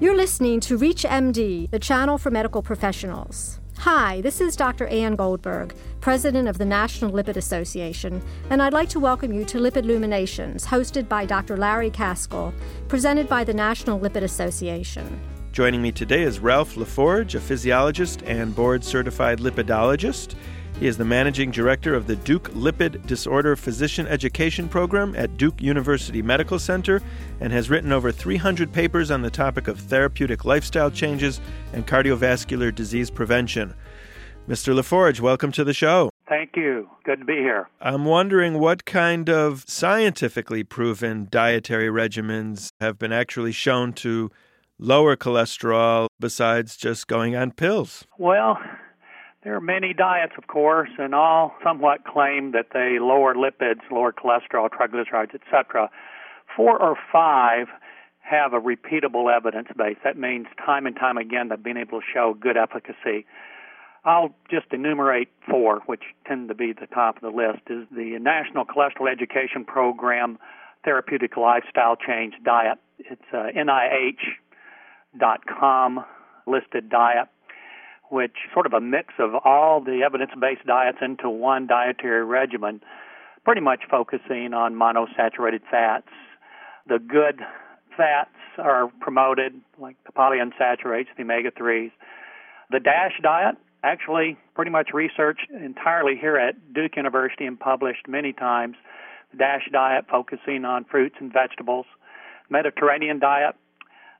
You're listening to ReachMD, the channel for medical professionals. Hi, this is Dr. Anne Goldberg, President of the National Lipid Association, and I'd like to welcome you to Lipid Luminations, hosted by Dr. Larry Kaskel, presented by the National Lipid Association. Joining me today is Ralph LaForge, a physiologist and board certified lipidologist. He is the managing director of the Duke Lipid Disorder Physician Education Program at Duke University Medical Center and has written over 300 papers on the topic of therapeutic lifestyle changes and cardiovascular disease prevention. Mr. LaForge, welcome to the show. Thank you. Good to be here. I'm wondering what kind of scientifically proven dietary regimens have been actually shown to lower cholesterol besides just going on pills? Well, there are many diets, of course, and all somewhat claim that they lower lipids, lower cholesterol, triglycerides, etc. Four or five have a repeatable evidence base. That means time and time again they've been able to show good efficacy. I'll just enumerate four, which tend to be the top of the list, is the National Cholesterol Education Program Therapeutic Lifestyle Change Diet. It's uh, a NIH.com listed diet which sort of a mix of all the evidence-based diets into one dietary regimen, pretty much focusing on monosaturated fats. The good fats are promoted, like the polyunsaturates, the omega-3s. The DASH diet, actually pretty much researched entirely here at Duke University and published many times. The DASH diet focusing on fruits and vegetables. Mediterranean diet,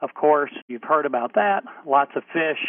of course, you've heard about that. Lots of fish,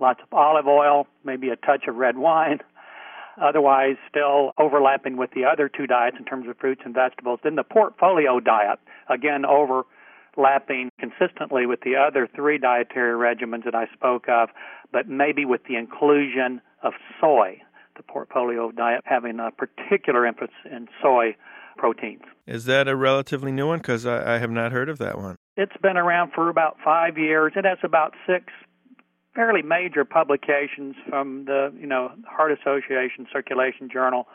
lots of olive oil, maybe a touch of red wine. Otherwise, still overlapping with the other two diets in terms of fruits and vegetables. Then the portfolio diet, again, overlapping consistently with the other three dietary regimens that I spoke of, but maybe with the inclusion of soy. The portfolio diet having a particular emphasis in soy proteins. Is that a relatively new one? Because I, I have not heard of that one. It's been around for about five years. It has about six fairly major publications from the you know Heart Association Circulation Journal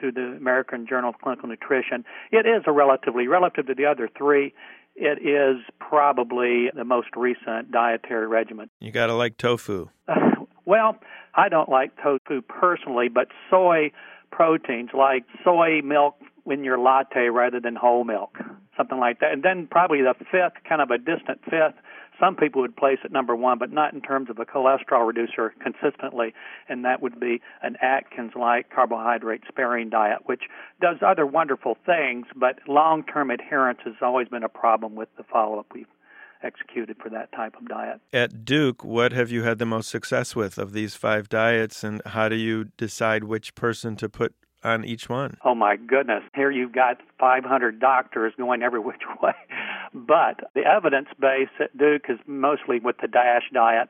to the American Journal of Clinical Nutrition. It is a relatively relative to the other three. It is probably the most recent dietary regimen. You got to like tofu. well, I don't like tofu personally, but soy proteins like soy milk in your latte rather than whole milk, something like that. And then probably the fifth, kind of a distant fifth, some people would place it number one, but not in terms of a cholesterol reducer consistently, and that would be an Atkins like carbohydrate sparing diet, which does other wonderful things, but long term adherence has always been a problem with the follow up we've executed for that type of diet. At Duke, what have you had the most success with of these five diets, and how do you decide which person to put on each one? Oh my goodness. Here you've got 500 doctors going every which way. But the evidence base at Duke is mostly with the DASH diet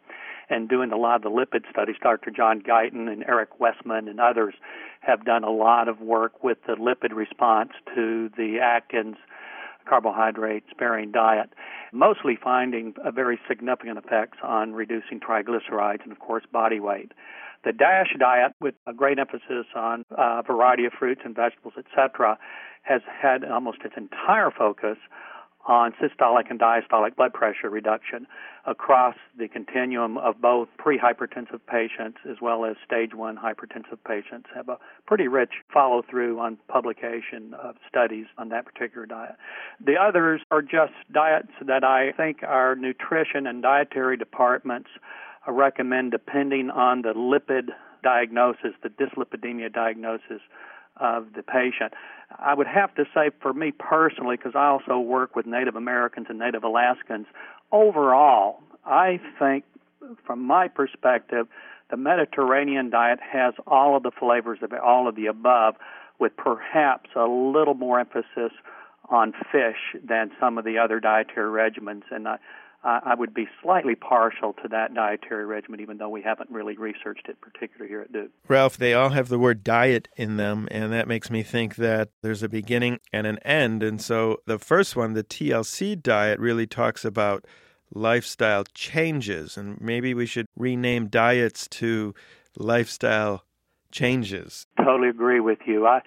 and doing a lot of the lipid studies. Dr. John Guyton and Eric Westman and others have done a lot of work with the lipid response to the Atkins carbohydrate sparing diet, mostly finding a very significant effects on reducing triglycerides and, of course, body weight. The DASH diet, with a great emphasis on a variety of fruits and vegetables, etc., has had almost its entire focus on systolic and diastolic blood pressure reduction across the continuum of both pre-hypertensive patients as well as stage 1 hypertensive patients have a pretty rich follow through on publication of studies on that particular diet. The others are just diets that I think our nutrition and dietary departments recommend depending on the lipid diagnosis, the dyslipidemia diagnosis of the patient. I would have to say, for me personally, because I also work with Native Americans and Native Alaskans, overall, I think, from my perspective, the Mediterranean diet has all of the flavors of all of the above, with perhaps a little more emphasis on fish than some of the other dietary regimens. And I, I would be slightly partial to that dietary regimen, even though we haven't really researched it particularly here at Duke. Ralph, they all have the word diet in them, and that makes me think that there's a beginning and an end. And so the first one, the TLC diet, really talks about lifestyle changes, and maybe we should rename diets to lifestyle changes. Totally agree with you. I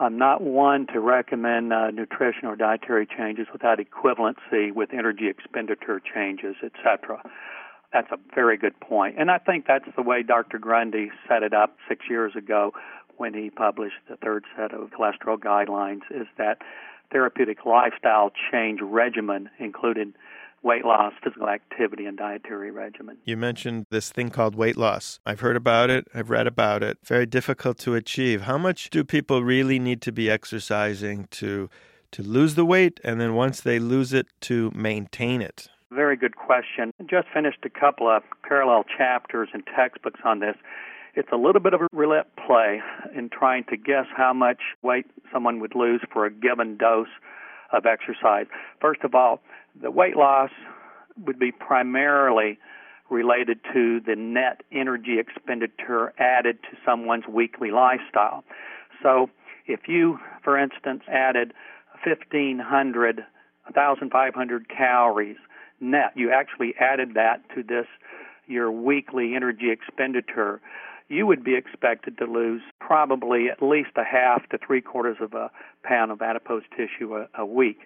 I'm not one to recommend uh, nutrition or dietary changes without equivalency with energy expenditure changes, etc. That's a very good point. And I think that's the way Dr. Grundy set it up six years ago when he published the third set of cholesterol guidelines is that therapeutic lifestyle change regimen included weight loss, physical activity, and dietary regimen. You mentioned this thing called weight loss. I've heard about it, I've read about it. Very difficult to achieve. How much do people really need to be exercising to to lose the weight and then once they lose it to maintain it? Very good question. Just finished a couple of parallel chapters and textbooks on this. It's a little bit of a roulette play in trying to guess how much weight someone would lose for a given dose of exercise. First of all, the weight loss would be primarily related to the net energy expenditure added to someone's weekly lifestyle. So, if you, for instance, added 1,500, 1,500 calories net, you actually added that to this your weekly energy expenditure, you would be expected to lose probably at least a half to three quarters of a pound of adipose tissue a, a week.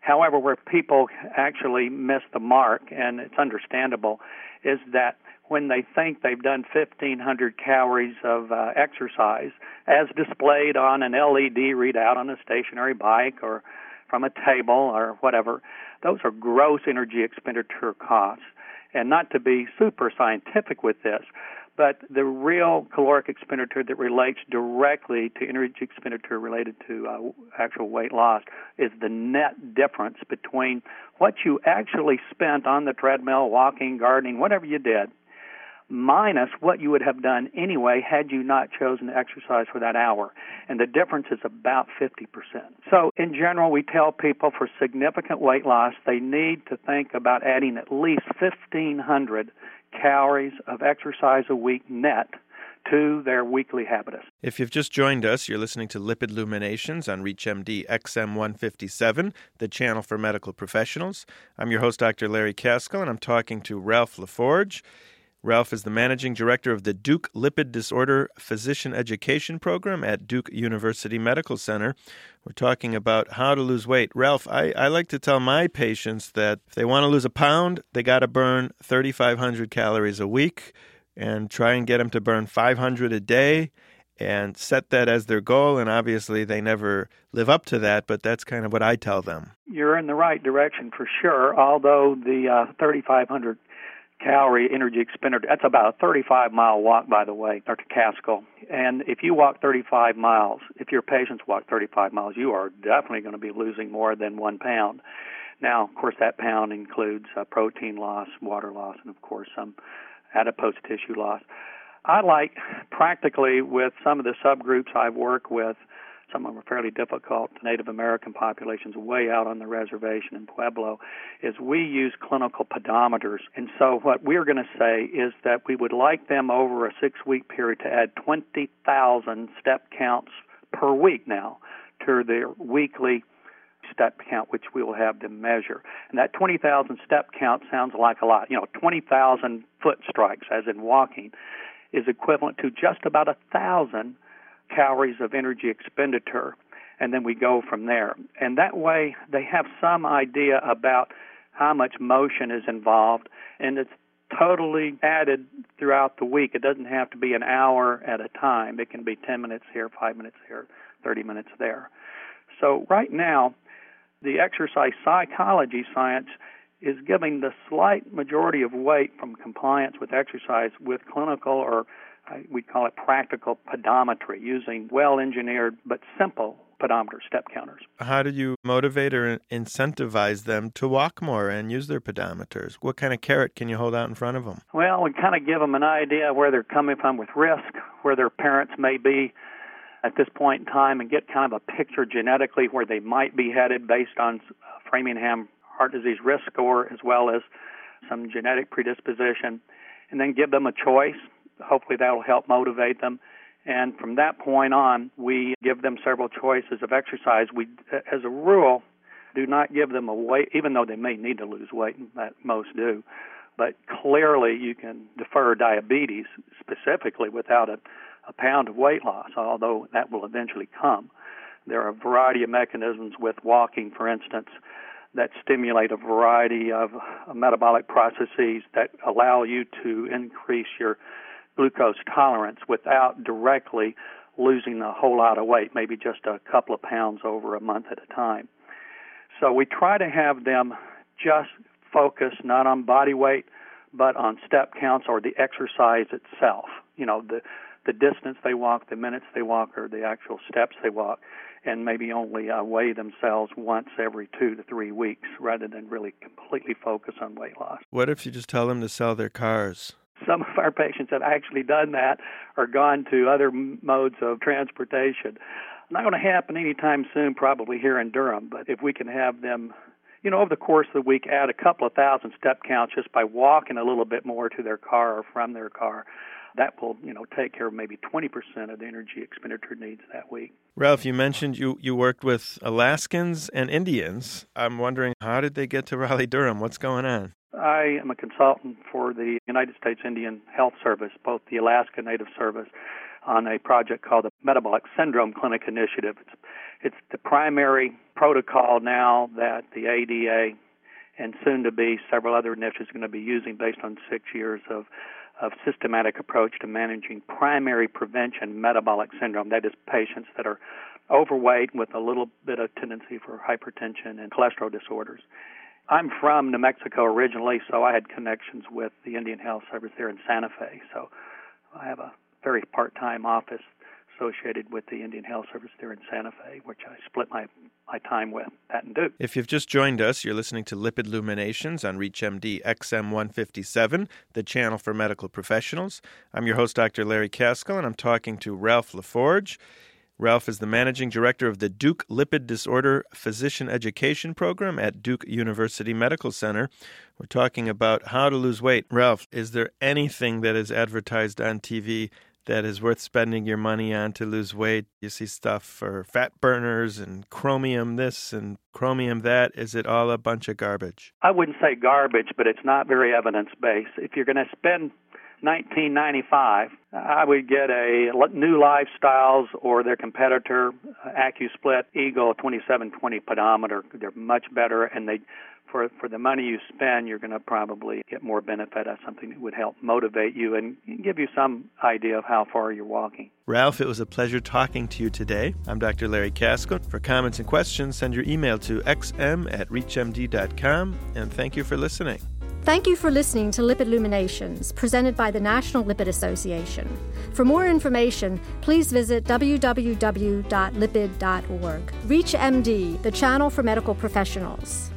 However, where people actually miss the mark, and it's understandable, is that when they think they've done 1,500 calories of uh, exercise, as displayed on an LED readout on a stationary bike or from a table or whatever, those are gross energy expenditure costs. And not to be super scientific with this, but the real caloric expenditure that relates directly to energy expenditure related to uh, actual weight loss is the net difference between what you actually spent on the treadmill, walking, gardening, whatever you did, minus what you would have done anyway had you not chosen to exercise for that hour. And the difference is about 50%. So, in general, we tell people for significant weight loss, they need to think about adding at least 1,500 calories of exercise a week net to their weekly habitus. If you've just joined us, you're listening to Lipid Luminations on ReachMD XM 157, the channel for medical professionals. I'm your host, Dr. Larry Kaskel, and I'm talking to Ralph LaForge. Ralph is the managing director of the Duke Lipid Disorder Physician Education Program at Duke University Medical Center. We're talking about how to lose weight. Ralph, I, I like to tell my patients that if they want to lose a pound, they got to burn 3,500 calories a week and try and get them to burn 500 a day and set that as their goal. And obviously, they never live up to that, but that's kind of what I tell them. You're in the right direction for sure, although the uh, 3,500 calorie energy expenditure. That's about a 35 mile walk, by the way, Dr. Kaskel. And if you walk 35 miles, if your patients walk 35 miles, you are definitely going to be losing more than one pound. Now, of course, that pound includes uh, protein loss, water loss, and of course some adipose tissue loss. I like practically with some of the subgroups I've worked with some of are fairly difficult Native American populations way out on the reservation in Pueblo, is we use clinical pedometers. And so what we're going to say is that we would like them over a six week period to add 20,000 step counts per week now to their weekly step count, which we will have them measure. And that 20,000 step count sounds like a lot. You know, 20,000 foot strikes, as in walking, is equivalent to just about a thousand calories of energy expenditure, and then we go from there. And that way, they have some idea about how much motion is involved, and it's totally added throughout the week. It doesn't have to be an hour at a time. It can be 10 minutes here, 5 minutes here, 30 minutes there. So, right now, the exercise psychology science is giving the slight majority of weight from compliance with exercise with clinical or we call it practical pedometry, using well engineered but simple pedometer step counters. How do you motivate or incentivize them to walk more and use their pedometers? What kind of carrot can you hold out in front of them? Well, we kind of give them an idea where they're coming from with risk, where their parents may be at this point in time, and get kind of a picture genetically where they might be headed based on Framingham heart disease risk score as well as some genetic predisposition, and then give them a choice hopefully that will help motivate them. And from that point on, we give them several choices of exercise. We, as a rule, do not give them a weight, even though they may need to lose weight, that most do. But clearly, you can defer diabetes specifically without a, a pound of weight loss, although that will eventually come. There are a variety of mechanisms with walking, for instance, that stimulate a variety of metabolic processes that allow you to increase your glucose tolerance without directly losing a whole lot of weight, maybe just a couple of pounds over a month at a time. So we try to have them just focus not on body weight, but on step counts or the exercise itself. You know, the the distance they walk, the minutes they walk, or the actual steps they walk, and maybe only uh, weigh themselves once every two to three weeks rather than really completely focus on weight loss. What if you just tell them to sell their cars? Some of our patients have actually done that or gone to other modes of transportation. Not going to happen anytime soon, probably here in Durham, but if we can have them you know, over the course of the week, add a couple of thousand step counts just by walking a little bit more to their car or from their car. That will, you know, take care of maybe 20% of the energy expenditure needs that week. Ralph, you mentioned you, you worked with Alaskans and Indians. I'm wondering, how did they get to Raleigh Durham? What's going on? I am a consultant for the United States Indian Health Service, both the Alaska Native Service, on a project called the Metabolic Syndrome Clinic Initiative. It's it's the primary protocol now that the ADA and soon to be several other initiatives are going to be using based on six years of of systematic approach to managing primary prevention metabolic syndrome. That is patients that are overweight with a little bit of tendency for hypertension and cholesterol disorders. I'm from New Mexico originally, so I had connections with the Indian Health Service there in Santa Fe. So I have a very part-time office associated with the Indian Health Service there in Santa Fe, which I split my, my time with that and Duke. If you've just joined us, you're listening to Lipid Luminations on ReachMD XM 157, the channel for medical professionals. I'm your host, Dr. Larry Kaskel, and I'm talking to Ralph LaForge. Ralph is the managing director of the Duke Lipid Disorder Physician Education Program at Duke University Medical Center. We're talking about how to lose weight. Ralph, is there anything that is advertised on TV that is worth spending your money on to lose weight. You see stuff for fat burners and chromium this and chromium that. Is it all a bunch of garbage? I wouldn't say garbage, but it's not very evidence based. If you're going to spend 1995, I would get a new lifestyles or their competitor uh, AccuSplit Eagle 2720 pedometer. They're much better and they for for the money you spend, you're going to probably get more benefit as something that would help motivate you and give you some idea of how far you're walking. Ralph, it was a pleasure talking to you today. I'm Dr. Larry Kaskel. For comments and questions, send your email to xm at reachmd.com, and thank you for listening. Thank you for listening to Lipid Illuminations, presented by the National Lipid Association. For more information, please visit www.lipid.org. ReachMD, the channel for medical professionals.